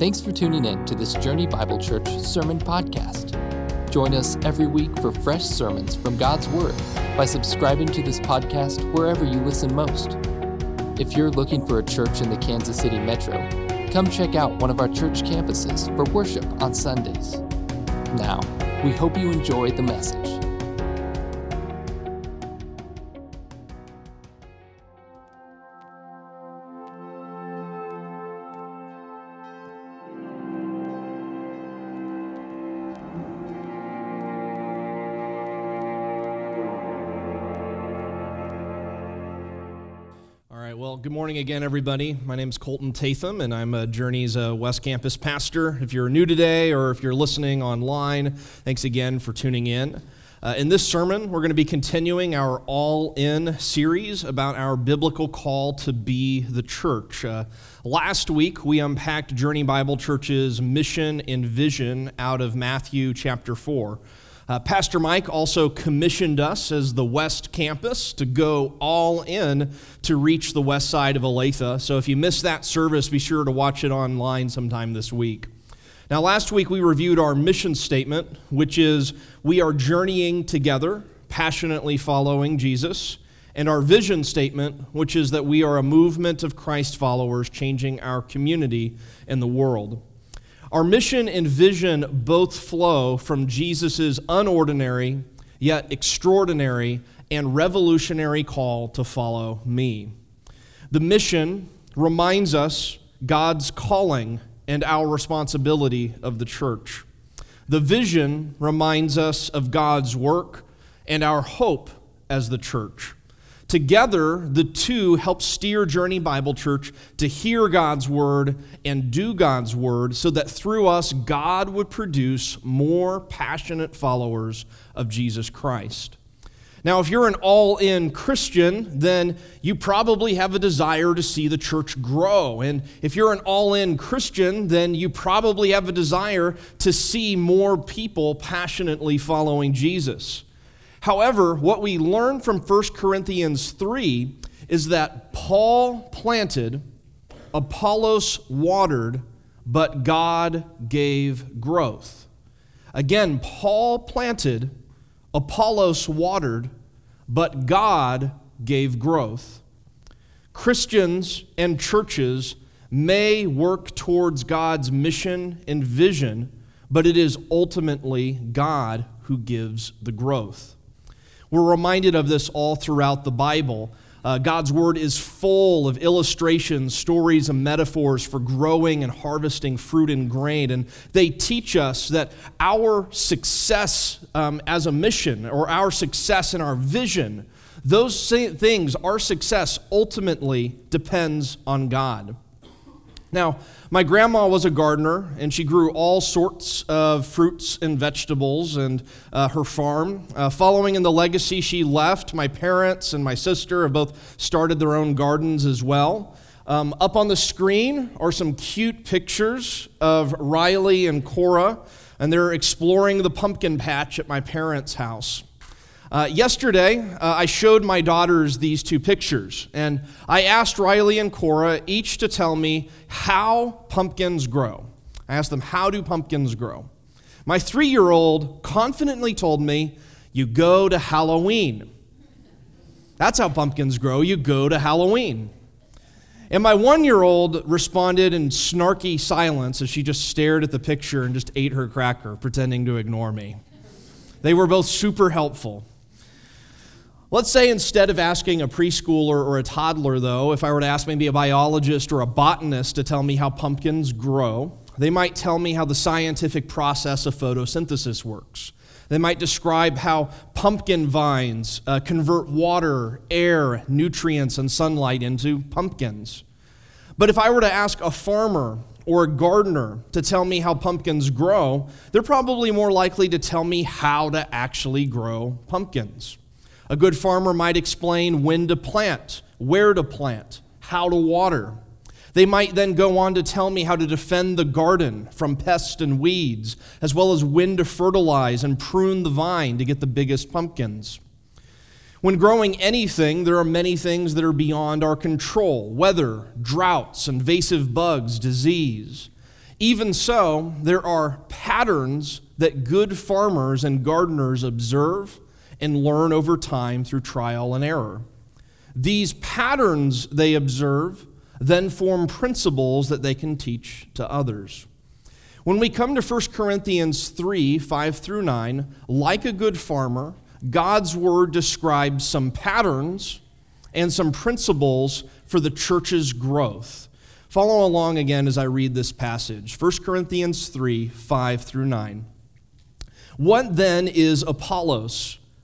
Thanks for tuning in to this Journey Bible Church Sermon Podcast. Join us every week for fresh sermons from God's Word by subscribing to this podcast wherever you listen most. If you're looking for a church in the Kansas City metro, come check out one of our church campuses for worship on Sundays. Now, we hope you enjoy the message. Good morning again, everybody. My name is Colton Tatham, and I'm a Journey's uh, West Campus pastor. If you're new today or if you're listening online, thanks again for tuning in. Uh, in this sermon, we're going to be continuing our All In series about our biblical call to be the church. Uh, last week, we unpacked Journey Bible Church's mission and vision out of Matthew chapter 4. Uh, Pastor Mike also commissioned us as the West Campus to go all in to reach the west side of Olathe. So if you missed that service, be sure to watch it online sometime this week. Now, last week we reviewed our mission statement, which is we are journeying together, passionately following Jesus, and our vision statement, which is that we are a movement of Christ followers changing our community and the world. Our mission and vision both flow from Jesus' unordinary, yet extraordinary and revolutionary call to follow me. The mission reminds us God's calling and our responsibility of the church. The vision reminds us of God's work and our hope as the church. Together, the two help steer Journey Bible Church to hear God's word and do God's word so that through us, God would produce more passionate followers of Jesus Christ. Now, if you're an all in Christian, then you probably have a desire to see the church grow. And if you're an all in Christian, then you probably have a desire to see more people passionately following Jesus. However, what we learn from 1 Corinthians 3 is that Paul planted, Apollos watered, but God gave growth. Again, Paul planted, Apollos watered, but God gave growth. Christians and churches may work towards God's mission and vision, but it is ultimately God who gives the growth. We're reminded of this all throughout the Bible. Uh, God's word is full of illustrations, stories, and metaphors for growing and harvesting fruit and grain. And they teach us that our success um, as a mission or our success in our vision, those things, our success ultimately depends on God. Now, my grandma was a gardener, and she grew all sorts of fruits and vegetables and uh, her farm. Uh, following in the legacy she left, my parents and my sister have both started their own gardens as well. Um, up on the screen are some cute pictures of Riley and Cora, and they're exploring the pumpkin patch at my parents' house. Uh, yesterday, uh, I showed my daughters these two pictures, and I asked Riley and Cora each to tell me how pumpkins grow. I asked them, How do pumpkins grow? My three year old confidently told me, You go to Halloween. That's how pumpkins grow. You go to Halloween. And my one year old responded in snarky silence as she just stared at the picture and just ate her cracker, pretending to ignore me. They were both super helpful. Let's say instead of asking a preschooler or a toddler, though, if I were to ask maybe a biologist or a botanist to tell me how pumpkins grow, they might tell me how the scientific process of photosynthesis works. They might describe how pumpkin vines uh, convert water, air, nutrients, and sunlight into pumpkins. But if I were to ask a farmer or a gardener to tell me how pumpkins grow, they're probably more likely to tell me how to actually grow pumpkins. A good farmer might explain when to plant, where to plant, how to water. They might then go on to tell me how to defend the garden from pests and weeds, as well as when to fertilize and prune the vine to get the biggest pumpkins. When growing anything, there are many things that are beyond our control weather, droughts, invasive bugs, disease. Even so, there are patterns that good farmers and gardeners observe and learn over time through trial and error. These patterns they observe then form principles that they can teach to others. When we come to 1 Corinthians 3 5 through 9, like a good farmer, God's word describes some patterns and some principles for the church's growth. Follow along again as I read this passage 1 Corinthians 3 5 through 9. What then is Apollos?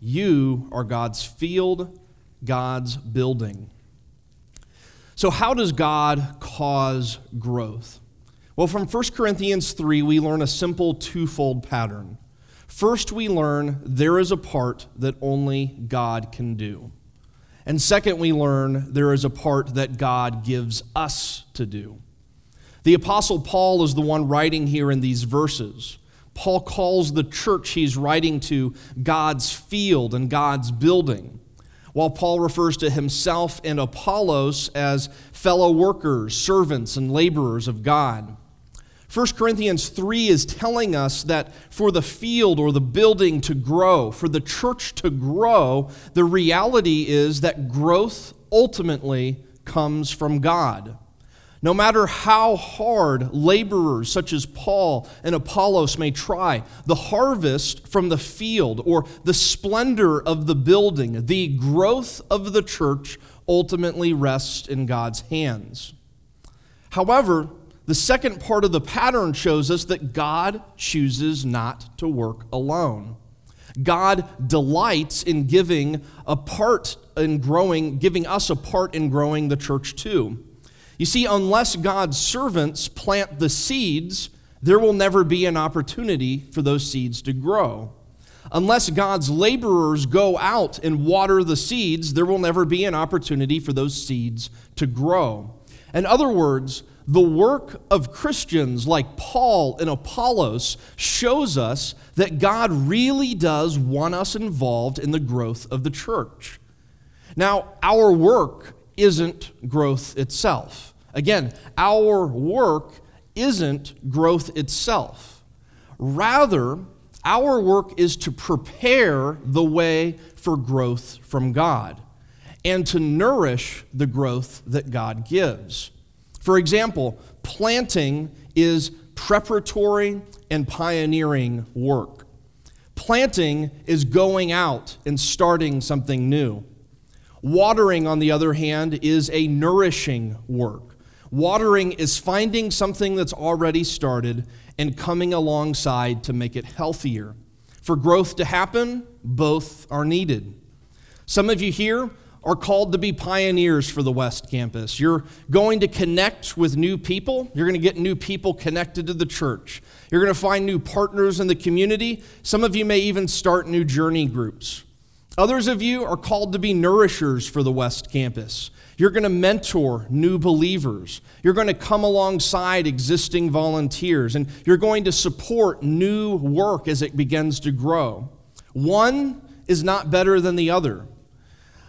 You are God's field, God's building. So, how does God cause growth? Well, from 1 Corinthians 3, we learn a simple twofold pattern. First, we learn there is a part that only God can do. And second, we learn there is a part that God gives us to do. The Apostle Paul is the one writing here in these verses. Paul calls the church he's writing to God's field and God's building, while Paul refers to himself and Apollos as fellow workers, servants, and laborers of God. 1 Corinthians 3 is telling us that for the field or the building to grow, for the church to grow, the reality is that growth ultimately comes from God. No matter how hard laborers such as Paul and Apollos may try, the harvest from the field or the splendor of the building, the growth of the church ultimately rests in God's hands. However, the second part of the pattern shows us that God chooses not to work alone. God delights in giving a part in growing, giving us a part in growing the church too. You see, unless God's servants plant the seeds, there will never be an opportunity for those seeds to grow. Unless God's laborers go out and water the seeds, there will never be an opportunity for those seeds to grow. In other words, the work of Christians like Paul and Apollos shows us that God really does want us involved in the growth of the church. Now, our work isn't growth itself. Again, our work isn't growth itself. Rather, our work is to prepare the way for growth from God and to nourish the growth that God gives. For example, planting is preparatory and pioneering work. Planting is going out and starting something new. Watering, on the other hand, is a nourishing work. Watering is finding something that's already started and coming alongside to make it healthier. For growth to happen, both are needed. Some of you here are called to be pioneers for the West Campus. You're going to connect with new people. You're going to get new people connected to the church. You're going to find new partners in the community. Some of you may even start new journey groups. Others of you are called to be nourishers for the West Campus. You're going to mentor new believers. You're going to come alongside existing volunteers, and you're going to support new work as it begins to grow. One is not better than the other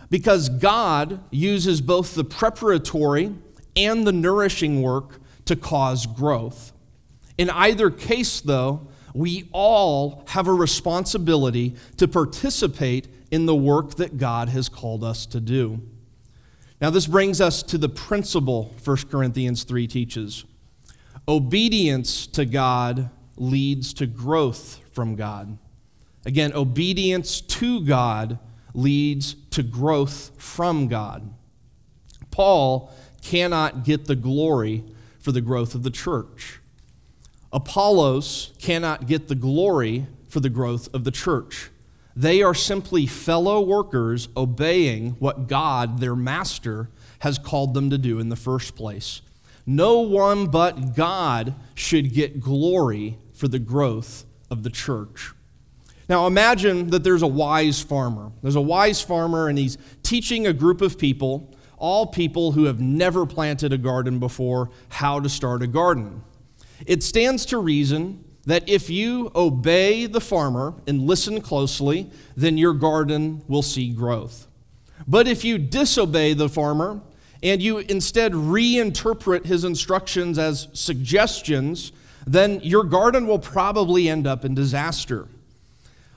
because God uses both the preparatory and the nourishing work to cause growth. In either case, though, we all have a responsibility to participate in the work that God has called us to do. Now, this brings us to the principle 1 Corinthians 3 teaches. Obedience to God leads to growth from God. Again, obedience to God leads to growth from God. Paul cannot get the glory for the growth of the church. Apollos cannot get the glory for the growth of the church. They are simply fellow workers obeying what God, their master, has called them to do in the first place. No one but God should get glory for the growth of the church. Now, imagine that there's a wise farmer. There's a wise farmer, and he's teaching a group of people, all people who have never planted a garden before, how to start a garden. It stands to reason that if you obey the farmer and listen closely, then your garden will see growth. But if you disobey the farmer and you instead reinterpret his instructions as suggestions, then your garden will probably end up in disaster.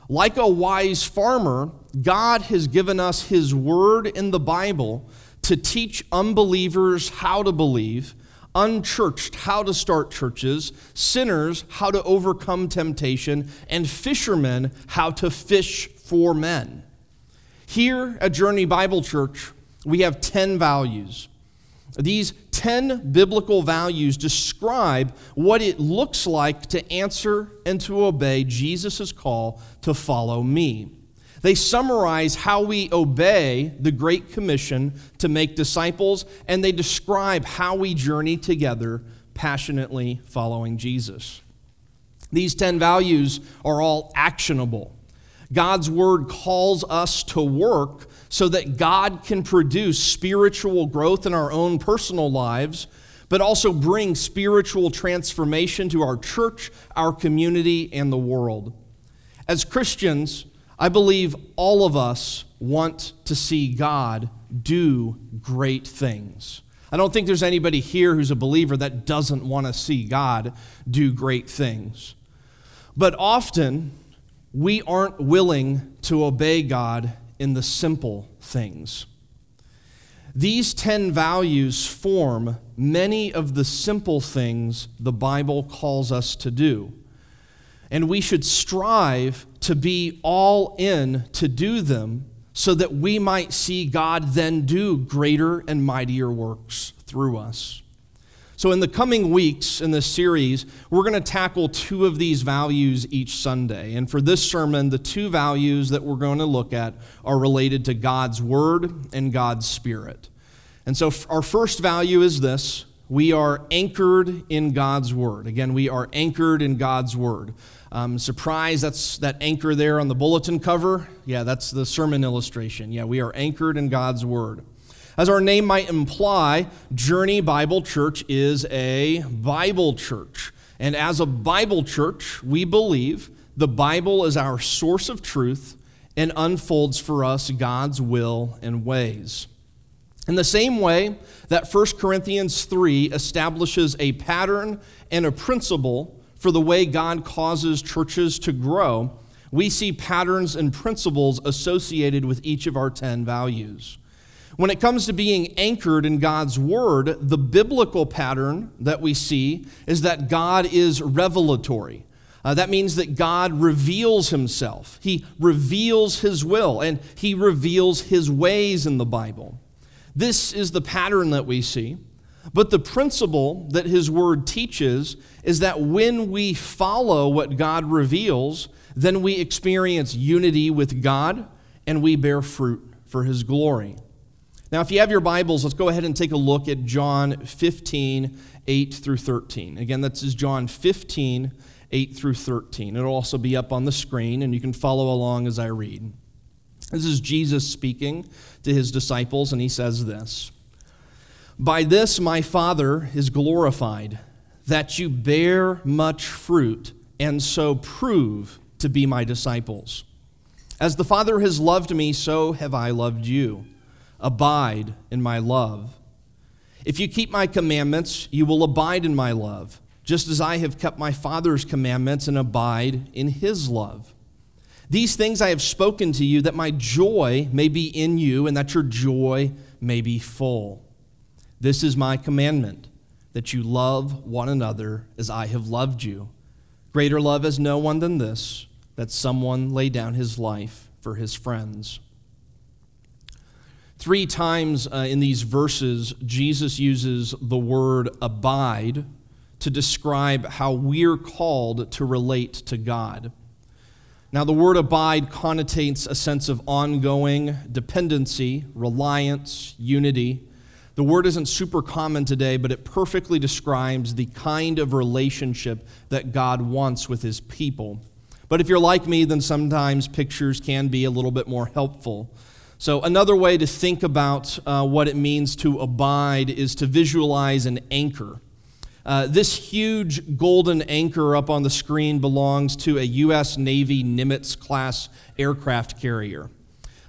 Like a wise farmer, God has given us his word in the Bible to teach unbelievers how to believe unchurched how to start churches, sinners how to overcome temptation, and fishermen how to fish for men. Here at Journey Bible Church, we have 10 values. These 10 biblical values describe what it looks like to answer and to obey Jesus' call to follow me. They summarize how we obey the Great Commission to make disciples, and they describe how we journey together passionately following Jesus. These 10 values are all actionable. God's word calls us to work so that God can produce spiritual growth in our own personal lives, but also bring spiritual transformation to our church, our community, and the world. As Christians, I believe all of us want to see God do great things. I don't think there's anybody here who's a believer that doesn't want to see God do great things. But often, we aren't willing to obey God in the simple things. These 10 values form many of the simple things the Bible calls us to do. And we should strive to be all in to do them so that we might see God then do greater and mightier works through us. So, in the coming weeks in this series, we're going to tackle two of these values each Sunday. And for this sermon, the two values that we're going to look at are related to God's Word and God's Spirit. And so, our first value is this we are anchored in God's Word. Again, we are anchored in God's Word. Um, surprise, that's that anchor there on the bulletin cover. Yeah, that's the sermon illustration. Yeah, we are anchored in God's Word. As our name might imply, Journey Bible Church is a Bible church. And as a Bible church, we believe the Bible is our source of truth and unfolds for us God's will and ways. In the same way that 1 Corinthians 3 establishes a pattern and a principle for the way God causes churches to grow, we see patterns and principles associated with each of our 10 values. When it comes to being anchored in God's Word, the biblical pattern that we see is that God is revelatory. Uh, that means that God reveals himself. He reveals his will and he reveals his ways in the Bible. This is the pattern that we see. But the principle that his word teaches is that when we follow what God reveals, then we experience unity with God and we bear fruit for his glory. Now, if you have your Bibles, let's go ahead and take a look at John 15, 8 through 13. Again, that's John 15, 8 through 13. It'll also be up on the screen, and you can follow along as I read. This is Jesus speaking to his disciples, and he says this by this my Father is glorified, that you bear much fruit and so prove to be my disciples. As the Father has loved me, so have I loved you. Abide in my love. If you keep my commandments, you will abide in my love, just as I have kept my Father's commandments and abide in his love. These things I have spoken to you, that my joy may be in you, and that your joy may be full. This is my commandment, that you love one another as I have loved you. Greater love has no one than this, that someone lay down his life for his friends. Three times uh, in these verses, Jesus uses the word abide to describe how we're called to relate to God. Now, the word abide connotates a sense of ongoing dependency, reliance, unity. The word isn't super common today, but it perfectly describes the kind of relationship that God wants with his people. But if you're like me, then sometimes pictures can be a little bit more helpful. So, another way to think about uh, what it means to abide is to visualize an anchor. Uh, this huge golden anchor up on the screen belongs to a U.S. Navy Nimitz class aircraft carrier.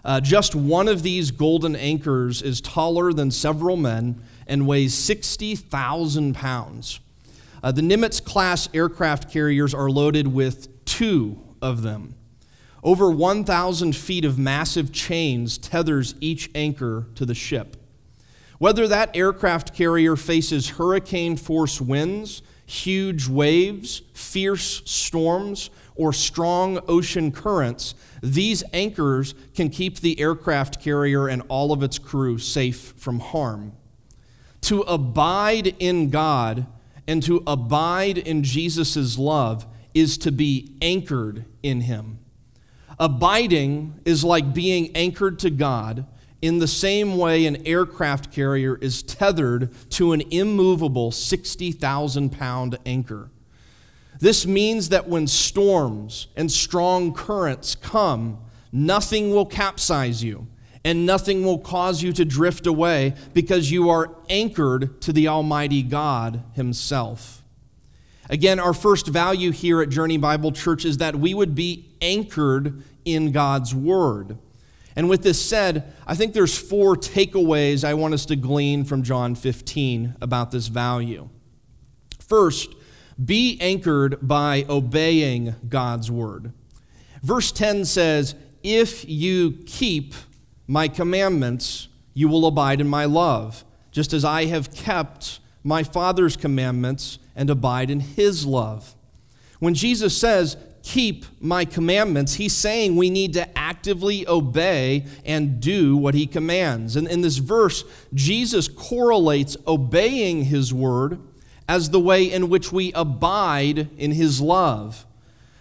Uh, just one of these golden anchors is taller than several men and weighs 60,000 pounds. Uh, the Nimitz class aircraft carriers are loaded with two of them. Over 1,000 feet of massive chains tethers each anchor to the ship. Whether that aircraft carrier faces hurricane force winds, huge waves, fierce storms, or strong ocean currents, these anchors can keep the aircraft carrier and all of its crew safe from harm. To abide in God and to abide in Jesus' love is to be anchored in Him. Abiding is like being anchored to God in the same way an aircraft carrier is tethered to an immovable 60,000 pound anchor. This means that when storms and strong currents come, nothing will capsize you and nothing will cause you to drift away because you are anchored to the Almighty God Himself. Again, our first value here at Journey Bible Church is that we would be anchored in God's Word. And with this said, I think there's four takeaways I want us to glean from John 15 about this value. First, be anchored by obeying God's word. Verse 10 says, If you keep my commandments, you will abide in my love, just as I have kept my Father's commandments and abide in his love. When Jesus says, Keep my commandments, he's saying we need to actively obey and do what he commands. And in this verse, Jesus correlates obeying his word as the way in which we abide in His love.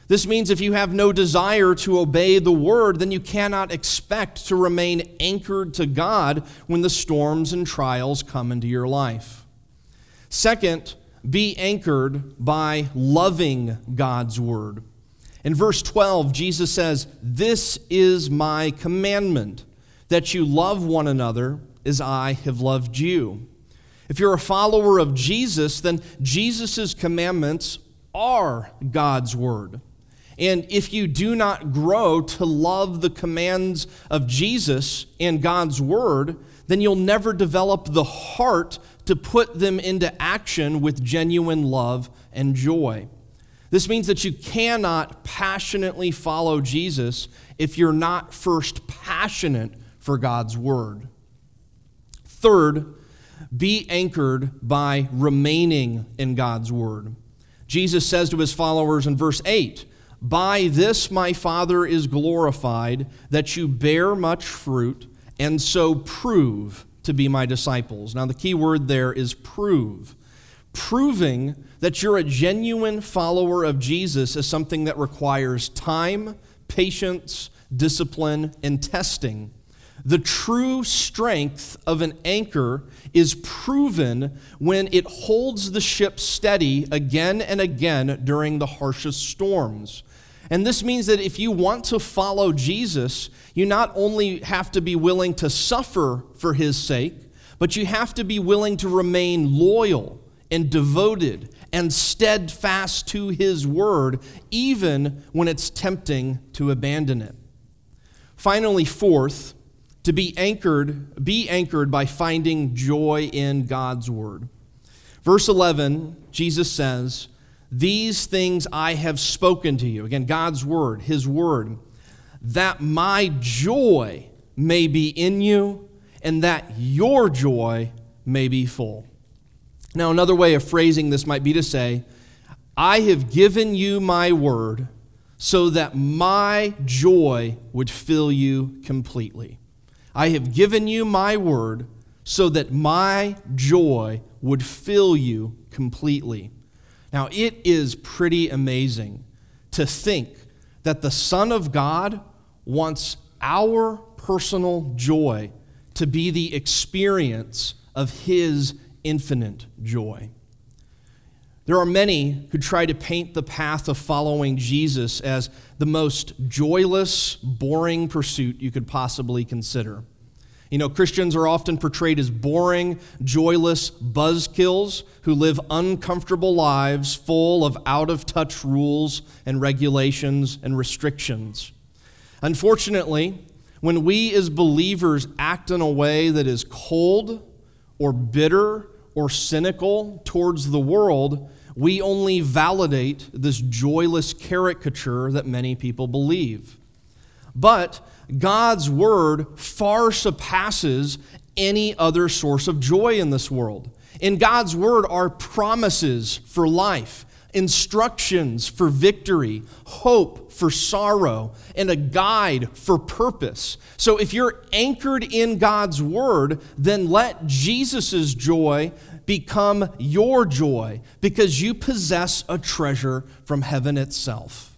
This means if you have no desire to obey the word, then you cannot expect to remain anchored to God when the storms and trials come into your life. Second, be anchored by loving God's word. In verse 12, Jesus says, This is my commandment, that you love one another as I have loved you. If you're a follower of Jesus, then Jesus' commandments are God's word. And if you do not grow to love the commands of Jesus and God's word, then you'll never develop the heart to put them into action with genuine love and joy. This means that you cannot passionately follow Jesus if you're not first passionate for God's word. Third, be anchored by remaining in God's word. Jesus says to his followers in verse 8, By this my Father is glorified, that you bear much fruit, and so prove to be my disciples. Now, the key word there is prove. Proving that you're a genuine follower of Jesus is something that requires time, patience, discipline, and testing. The true strength of an anchor is proven when it holds the ship steady again and again during the harshest storms. And this means that if you want to follow Jesus, you not only have to be willing to suffer for his sake, but you have to be willing to remain loyal and devoted and steadfast to his word, even when it's tempting to abandon it. Finally, fourth, to be anchored, be anchored by finding joy in God's word. Verse 11, Jesus says, These things I have spoken to you. Again, God's word, his word, that my joy may be in you and that your joy may be full. Now, another way of phrasing this might be to say, I have given you my word so that my joy would fill you completely. I have given you my word so that my joy would fill you completely. Now, it is pretty amazing to think that the Son of God wants our personal joy to be the experience of His infinite joy. There are many who try to paint the path of following Jesus as the most joyless, boring pursuit you could possibly consider. You know, Christians are often portrayed as boring, joyless buzzkills who live uncomfortable lives full of out of touch rules and regulations and restrictions. Unfortunately, when we as believers act in a way that is cold or bitter or cynical towards the world, we only validate this joyless caricature that many people believe. But God's word far surpasses any other source of joy in this world. In God's word are promises for life, instructions for victory, hope for sorrow, and a guide for purpose. So if you're anchored in God's word, then let Jesus' joy become your joy because you possess a treasure from heaven itself.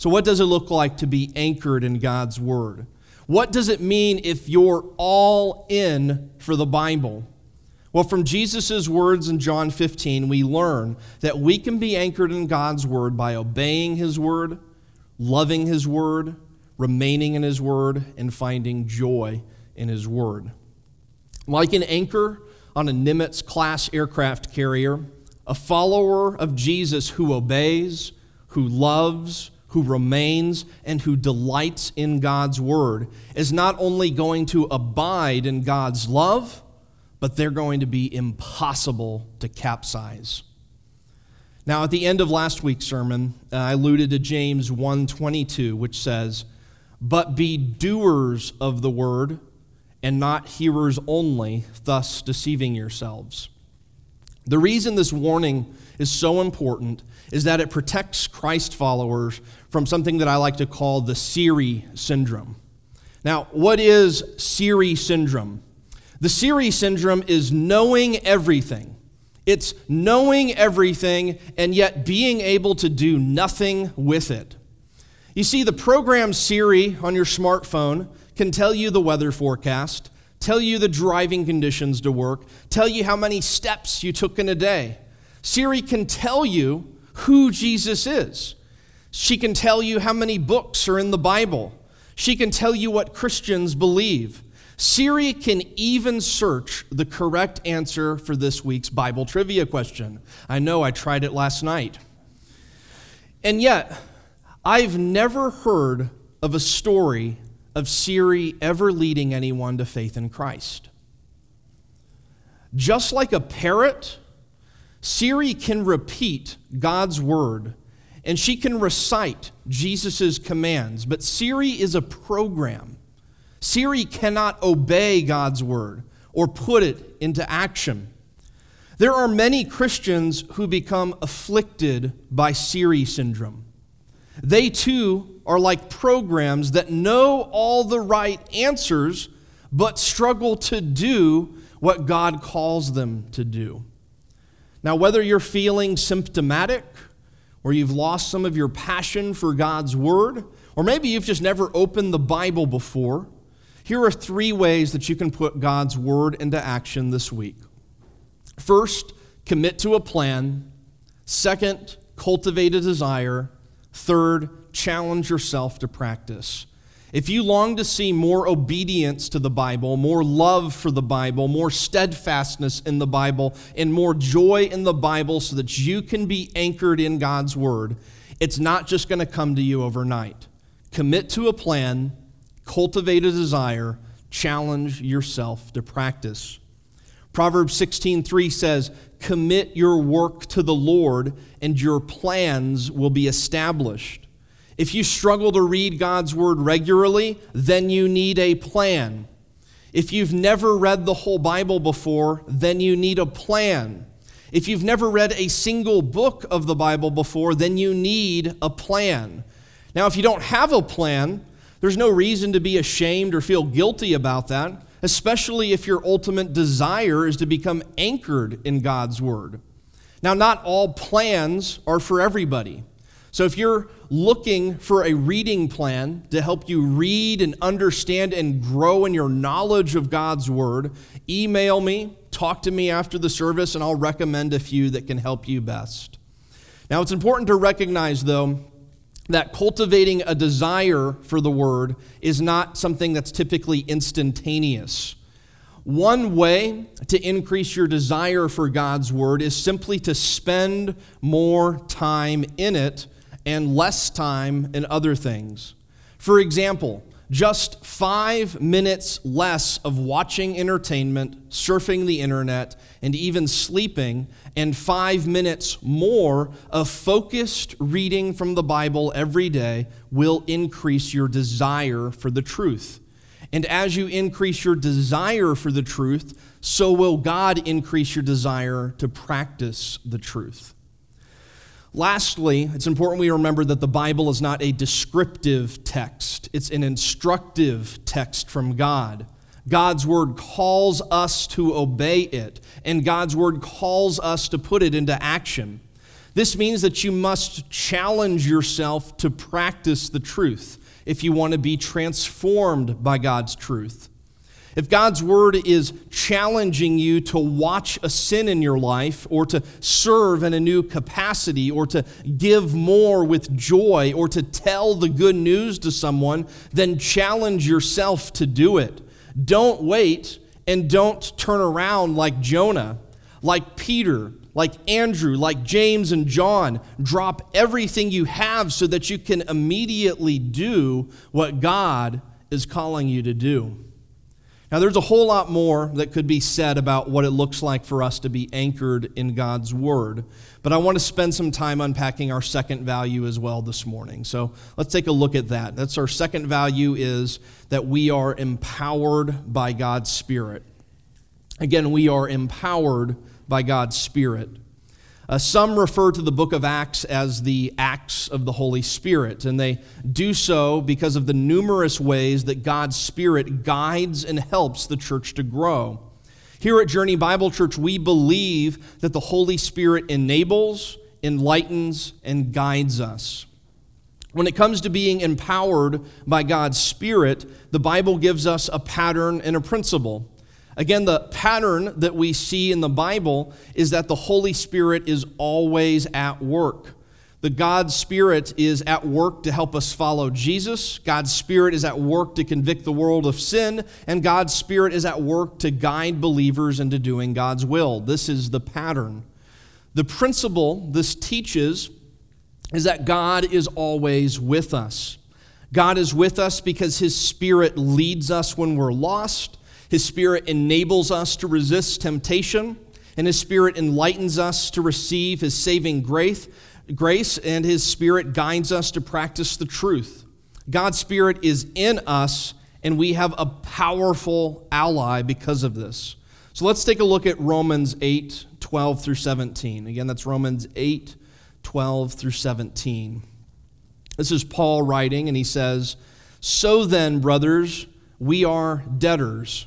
So, what does it look like to be anchored in God's Word? What does it mean if you're all in for the Bible? Well, from Jesus' words in John 15, we learn that we can be anchored in God's Word by obeying His Word, loving His Word, remaining in His Word, and finding joy in His Word. Like an anchor on a Nimitz class aircraft carrier, a follower of Jesus who obeys, who loves, who remains, and who delights in God's word is not only going to abide in God's love, but they're going to be impossible to capsize. Now, at the end of last week's sermon, uh, I alluded to James 1:22, which says, "But be doers of the word, and not hearers only, thus deceiving yourselves. The reason this warning is so important is that it protects Christ followers from something that I like to call the Siri syndrome. Now, what is Siri syndrome? The Siri syndrome is knowing everything. It's knowing everything and yet being able to do nothing with it. You see, the program Siri on your smartphone can tell you the weather forecast, tell you the driving conditions to work, tell you how many steps you took in a day. Siri can tell you who Jesus is. She can tell you how many books are in the Bible. She can tell you what Christians believe. Siri can even search the correct answer for this week's Bible trivia question. I know I tried it last night. And yet, I've never heard of a story of Siri ever leading anyone to faith in Christ. Just like a parrot, Siri can repeat God's word and she can recite Jesus' commands, but Siri is a program. Siri cannot obey God's word or put it into action. There are many Christians who become afflicted by Siri syndrome. They too are like programs that know all the right answers but struggle to do what God calls them to do. Now, whether you're feeling symptomatic, or you've lost some of your passion for God's Word, or maybe you've just never opened the Bible before, here are three ways that you can put God's Word into action this week. First, commit to a plan. Second, cultivate a desire. Third, challenge yourself to practice. If you long to see more obedience to the Bible, more love for the Bible, more steadfastness in the Bible, and more joy in the Bible so that you can be anchored in God's Word, it's not just going to come to you overnight. Commit to a plan, cultivate a desire, challenge yourself to practice. Proverbs 16:3 says, "Commit your work to the Lord, and your plans will be established." If you struggle to read God's word regularly, then you need a plan. If you've never read the whole Bible before, then you need a plan. If you've never read a single book of the Bible before, then you need a plan. Now, if you don't have a plan, there's no reason to be ashamed or feel guilty about that, especially if your ultimate desire is to become anchored in God's Word. Now, not all plans are for everybody. So if you're looking for a reading plan to help you read and understand and grow in your knowledge of God's Word, email me, talk to me after the service, and I'll recommend a few that can help you best. Now, it's important to recognize, though, that cultivating a desire for the Word is not something that's typically instantaneous. One way to increase your desire for God's Word is simply to spend more time in it and less time in other things. For example, just five minutes less of watching entertainment, surfing the internet, and even sleeping, and five minutes more of focused reading from the Bible every day will increase your desire for the truth. And as you increase your desire for the truth, so will God increase your desire to practice the truth. Lastly, it's important we remember that the Bible is not a descriptive text, it's an instructive text from God. God's word calls us to obey it, and God's word calls us to put it into action. This means that you must challenge yourself to practice the truth if you want to be transformed by God's truth. If God's word is challenging you to watch a sin in your life, or to serve in a new capacity, or to give more with joy, or to tell the good news to someone, then challenge yourself to do it. Don't wait and don't turn around like Jonah, like Peter, like Andrew, like James and John. Drop everything you have so that you can immediately do what God is calling you to do. Now, there's a whole lot more that could be said about what it looks like for us to be anchored in God's Word, but I want to spend some time unpacking our second value as well this morning. So let's take a look at that. That's our second value is that we are empowered by God's Spirit. Again, we are empowered by God's Spirit. Uh, some refer to the book of Acts as the Acts of the Holy Spirit, and they do so because of the numerous ways that God's Spirit guides and helps the church to grow. Here at Journey Bible Church, we believe that the Holy Spirit enables, enlightens, and guides us. When it comes to being empowered by God's Spirit, the Bible gives us a pattern and a principle. Again, the pattern that we see in the Bible is that the Holy Spirit is always at work. The God's Spirit is at work to help us follow Jesus. God's Spirit is at work to convict the world of sin. And God's Spirit is at work to guide believers into doing God's will. This is the pattern. The principle this teaches is that God is always with us. God is with us because His Spirit leads us when we're lost. His Spirit enables us to resist temptation, and His Spirit enlightens us to receive His saving grace, grace and His Spirit guides us to practice the truth. God's Spirit is in us, and we have a powerful ally because of this. So let's take a look at Romans 8 12 through 17. Again, that's Romans 8 12 through 17. This is Paul writing, and he says, So then, brothers, we are debtors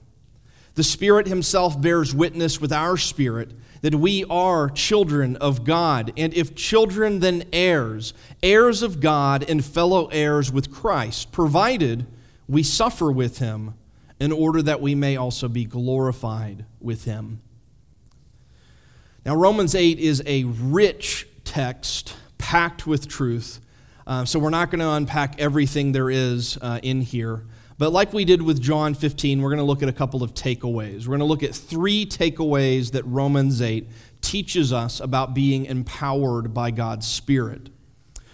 The Spirit Himself bears witness with our spirit that we are children of God, and if children, then heirs, heirs of God and fellow heirs with Christ, provided we suffer with Him in order that we may also be glorified with Him. Now, Romans 8 is a rich text packed with truth. Uh, so, we're not going to unpack everything there is uh, in here. But like we did with John 15, we're going to look at a couple of takeaways. We're going to look at three takeaways that Romans 8 teaches us about being empowered by God's Spirit.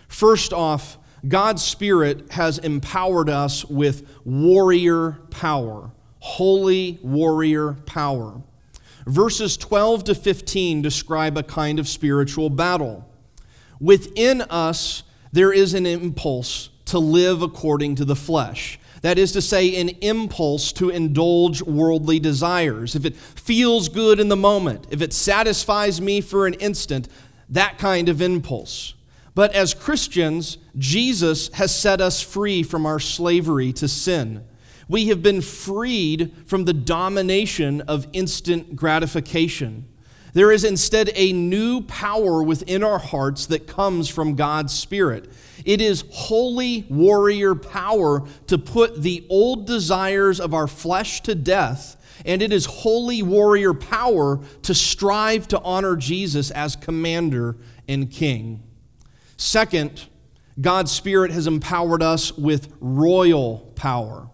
First off, God's Spirit has empowered us with warrior power, holy warrior power. Verses 12 to 15 describe a kind of spiritual battle. Within us, there is an impulse to live according to the flesh. That is to say, an impulse to indulge worldly desires. If it feels good in the moment, if it satisfies me for an instant, that kind of impulse. But as Christians, Jesus has set us free from our slavery to sin. We have been freed from the domination of instant gratification. There is instead a new power within our hearts that comes from God's Spirit. It is holy warrior power to put the old desires of our flesh to death, and it is holy warrior power to strive to honor Jesus as commander and king. Second, God's Spirit has empowered us with royal power.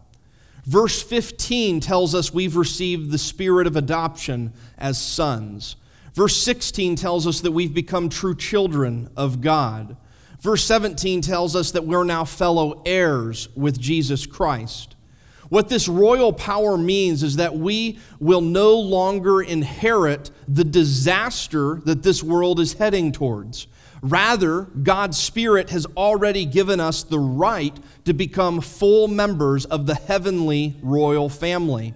Verse 15 tells us we've received the spirit of adoption as sons. Verse 16 tells us that we've become true children of God. Verse 17 tells us that we're now fellow heirs with Jesus Christ. What this royal power means is that we will no longer inherit the disaster that this world is heading towards. Rather, God's Spirit has already given us the right to become full members of the heavenly royal family.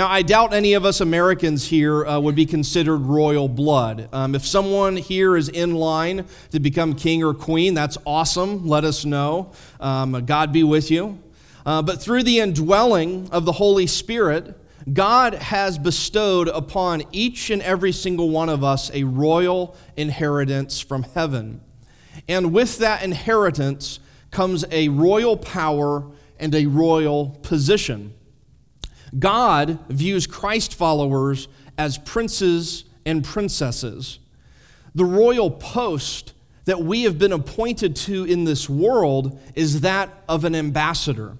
Now, I doubt any of us Americans here uh, would be considered royal blood. Um, if someone here is in line to become king or queen, that's awesome. Let us know. Um, God be with you. Uh, but through the indwelling of the Holy Spirit, God has bestowed upon each and every single one of us a royal inheritance from heaven. And with that inheritance comes a royal power and a royal position. God views Christ followers as princes and princesses. The royal post that we have been appointed to in this world is that of an ambassador.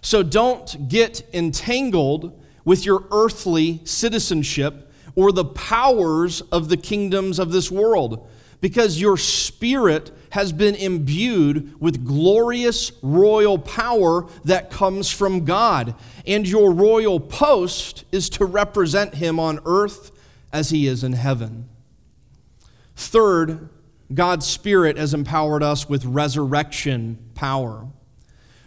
So don't get entangled with your earthly citizenship or the powers of the kingdoms of this world because your spirit has been imbued with glorious royal power that comes from God. And your royal post is to represent him on earth as he is in heaven. Third, God's Spirit has empowered us with resurrection power.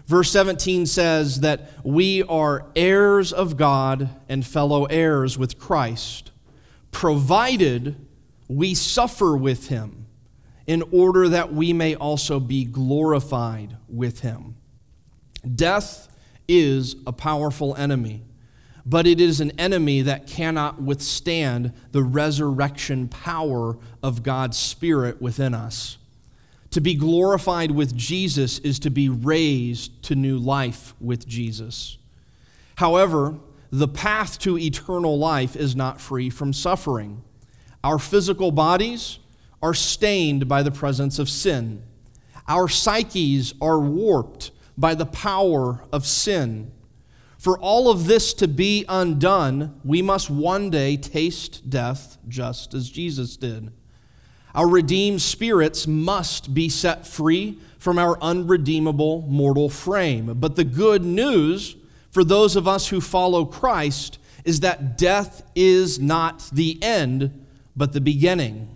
Verse 17 says that we are heirs of God and fellow heirs with Christ, provided we suffer with him in order that we may also be glorified with him. Death is a powerful enemy, but it is an enemy that cannot withstand the resurrection power of God's Spirit within us. To be glorified with Jesus is to be raised to new life with Jesus. However, the path to eternal life is not free from suffering. Our physical bodies are stained by the presence of sin. Our psyches are warped by the power of sin. For all of this to be undone, we must one day taste death just as Jesus did. Our redeemed spirits must be set free from our unredeemable mortal frame. But the good news for those of us who follow Christ is that death is not the end, but the beginning.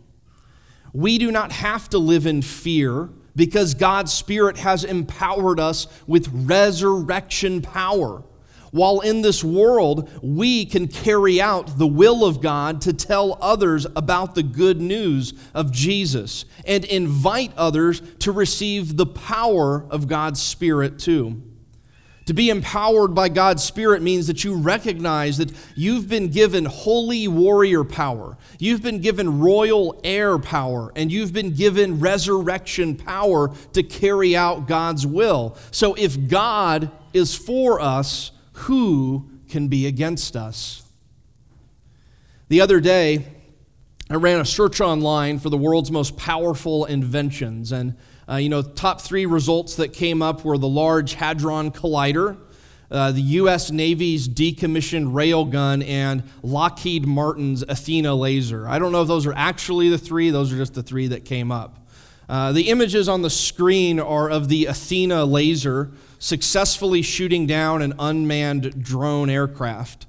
We do not have to live in fear because God's Spirit has empowered us with resurrection power. While in this world, we can carry out the will of God to tell others about the good news of Jesus and invite others to receive the power of God's Spirit too. To be empowered by God's Spirit means that you recognize that you've been given holy warrior power, you've been given royal heir power, and you've been given resurrection power to carry out God's will. So if God is for us, who can be against us? The other day, I ran a search online for the world's most powerful inventions, and uh, you know, top three results that came up were the Large Hadron Collider, uh, the U.S. Navy's decommissioned railgun, and Lockheed Martin's Athena laser. I don't know if those are actually the three, those are just the three that came up. Uh, the images on the screen are of the Athena laser successfully shooting down an unmanned drone aircraft.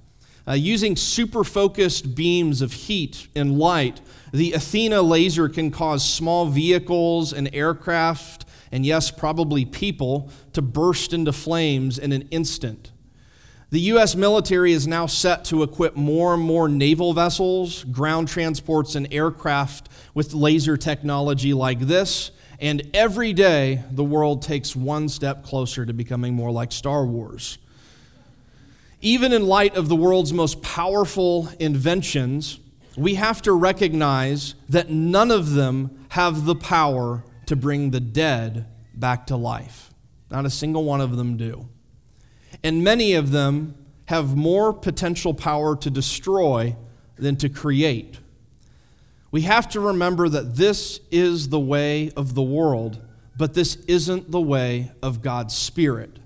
Uh, using super focused beams of heat and light, the Athena laser can cause small vehicles and aircraft and yes, probably people, to burst into flames in an instant. The U.S. military is now set to equip more and more naval vessels, ground transports, and aircraft with laser technology like this. And every day, the world takes one step closer to becoming more like Star Wars. Even in light of the world's most powerful inventions, we have to recognize that none of them have the power to bring the dead back to life. Not a single one of them do and many of them have more potential power to destroy than to create. We have to remember that this is the way of the world, but this isn't the way of God's Spirit.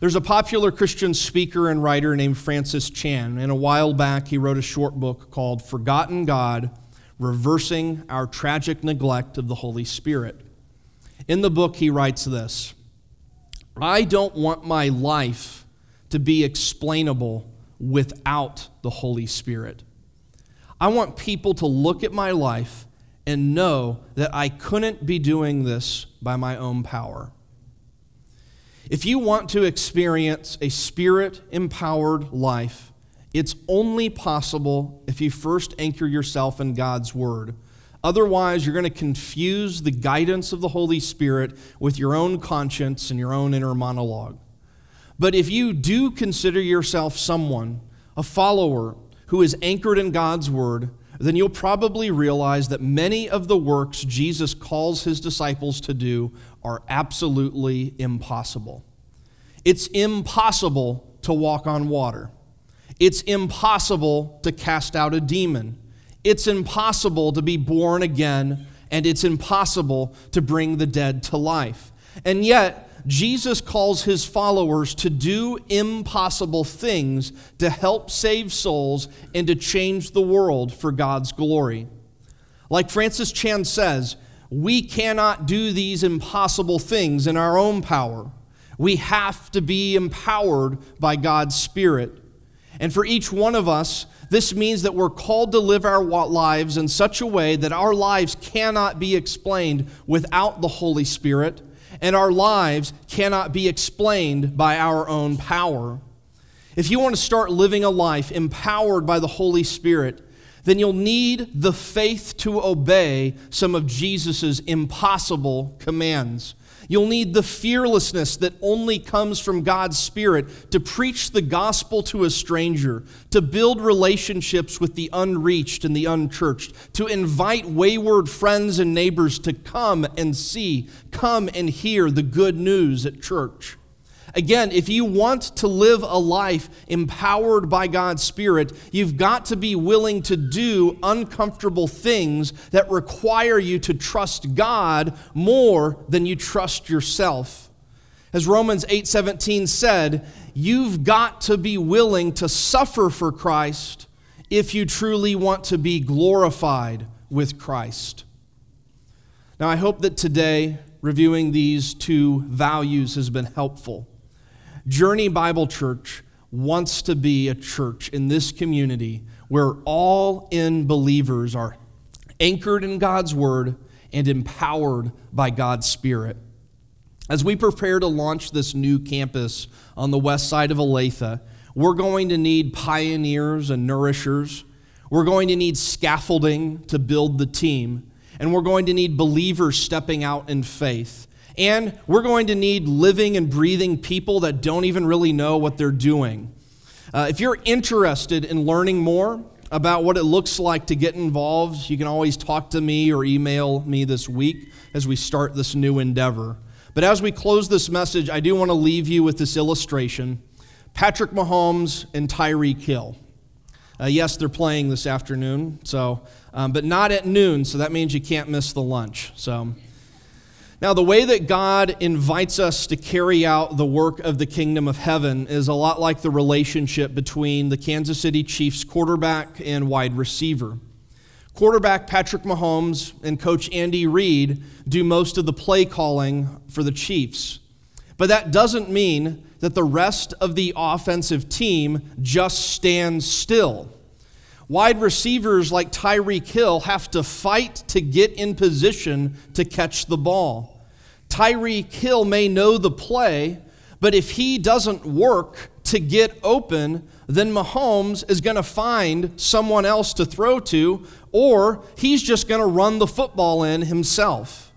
There's a popular Christian speaker and writer named Francis Chan, and a while back he wrote a short book called Forgotten God Reversing Our Tragic Neglect of the Holy Spirit. In the book, he writes this I don't want my life to be explainable without the Holy Spirit. I want people to look at my life and know that I couldn't be doing this by my own power. If you want to experience a spirit empowered life, it's only possible if you first anchor yourself in God's Word Otherwise, you're going to confuse the guidance of the Holy Spirit with your own conscience and your own inner monologue. But if you do consider yourself someone, a follower, who is anchored in God's Word, then you'll probably realize that many of the works Jesus calls his disciples to do are absolutely impossible. It's impossible to walk on water. It's impossible to cast out a demon. It's impossible to be born again, and it's impossible to bring the dead to life. And yet, Jesus calls his followers to do impossible things to help save souls and to change the world for God's glory. Like Francis Chan says, we cannot do these impossible things in our own power. We have to be empowered by God's Spirit. And for each one of us, this means that we're called to live our lives in such a way that our lives cannot be explained without the Holy Spirit, and our lives cannot be explained by our own power. If you want to start living a life empowered by the Holy Spirit, then you'll need the faith to obey some of Jesus' impossible commands. You'll need the fearlessness that only comes from God's Spirit to preach the gospel to a stranger, to build relationships with the unreached and the unchurched, to invite wayward friends and neighbors to come and see, come and hear the good news at church. Again, if you want to live a life empowered by God's Spirit, you've got to be willing to do uncomfortable things that require you to trust God more than you trust yourself. As Romans 8:17 said, you've got to be willing to suffer for Christ if you truly want to be glorified with Christ. Now, I hope that today reviewing these two values has been helpful. Journey Bible Church wants to be a church in this community where all in believers are anchored in God's Word and empowered by God's Spirit. As we prepare to launch this new campus on the west side of Olathe, we're going to need pioneers and nourishers. We're going to need scaffolding to build the team. And we're going to need believers stepping out in faith. And we're going to need living and breathing people that don't even really know what they're doing. Uh, if you're interested in learning more about what it looks like to get involved, you can always talk to me or email me this week as we start this new endeavor. But as we close this message, I do want to leave you with this illustration Patrick Mahomes and Tyreek Hill. Uh, yes, they're playing this afternoon, so, um, but not at noon, so that means you can't miss the lunch. So, now, the way that God invites us to carry out the work of the kingdom of heaven is a lot like the relationship between the Kansas City Chiefs quarterback and wide receiver. Quarterback Patrick Mahomes and coach Andy Reid do most of the play calling for the Chiefs. But that doesn't mean that the rest of the offensive team just stands still. Wide receivers like Tyreek Hill have to fight to get in position to catch the ball. Tyreek Hill may know the play, but if he doesn't work to get open, then Mahomes is going to find someone else to throw to, or he's just going to run the football in himself.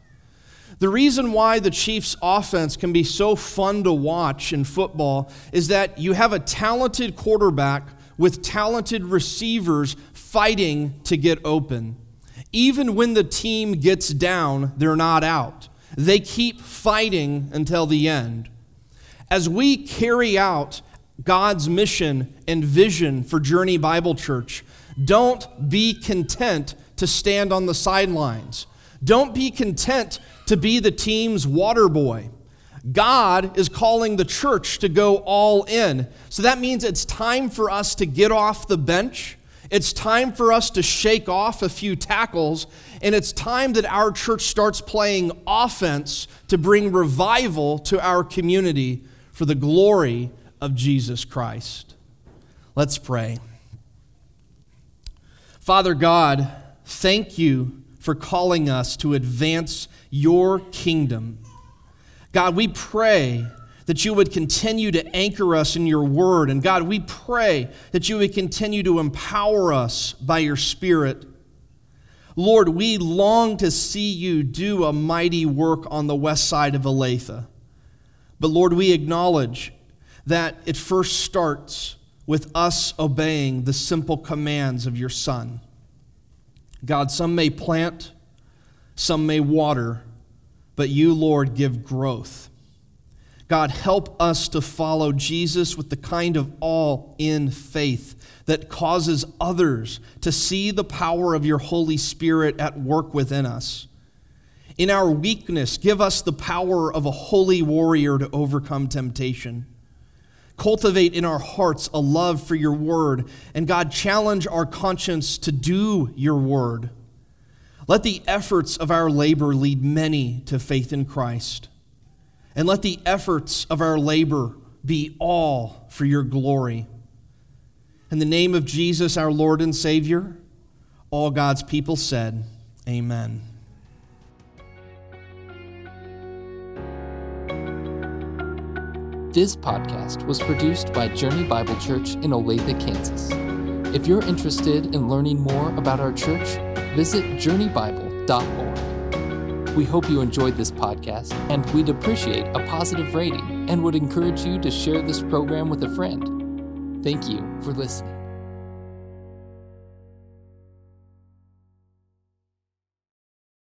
The reason why the Chiefs' offense can be so fun to watch in football is that you have a talented quarterback with talented receivers fighting to get open. Even when the team gets down, they're not out. They keep fighting until the end. As we carry out God's mission and vision for Journey Bible Church, don't be content to stand on the sidelines. Don't be content to be the team's water boy. God is calling the church to go all in. So that means it's time for us to get off the bench. It's time for us to shake off a few tackles. And it's time that our church starts playing offense to bring revival to our community for the glory of Jesus Christ. Let's pray. Father God, thank you for calling us to advance your kingdom. God, we pray that you would continue to anchor us in your word. And God, we pray that you would continue to empower us by your spirit. Lord, we long to see you do a mighty work on the west side of Olathe. But Lord, we acknowledge that it first starts with us obeying the simple commands of your Son. God, some may plant, some may water, but you, Lord, give growth. God, help us to follow Jesus with the kind of all in faith that causes others to see the power of your Holy Spirit at work within us. In our weakness, give us the power of a holy warrior to overcome temptation. Cultivate in our hearts a love for your word, and God, challenge our conscience to do your word. Let the efforts of our labor lead many to faith in Christ. And let the efforts of our labor be all for your glory. In the name of Jesus, our Lord and Savior, all God's people said, Amen. This podcast was produced by Journey Bible Church in Olathe, Kansas. If you're interested in learning more about our church, visit journeybible.org. We hope you enjoyed this podcast, and we'd appreciate a positive rating and would encourage you to share this program with a friend. Thank you for listening.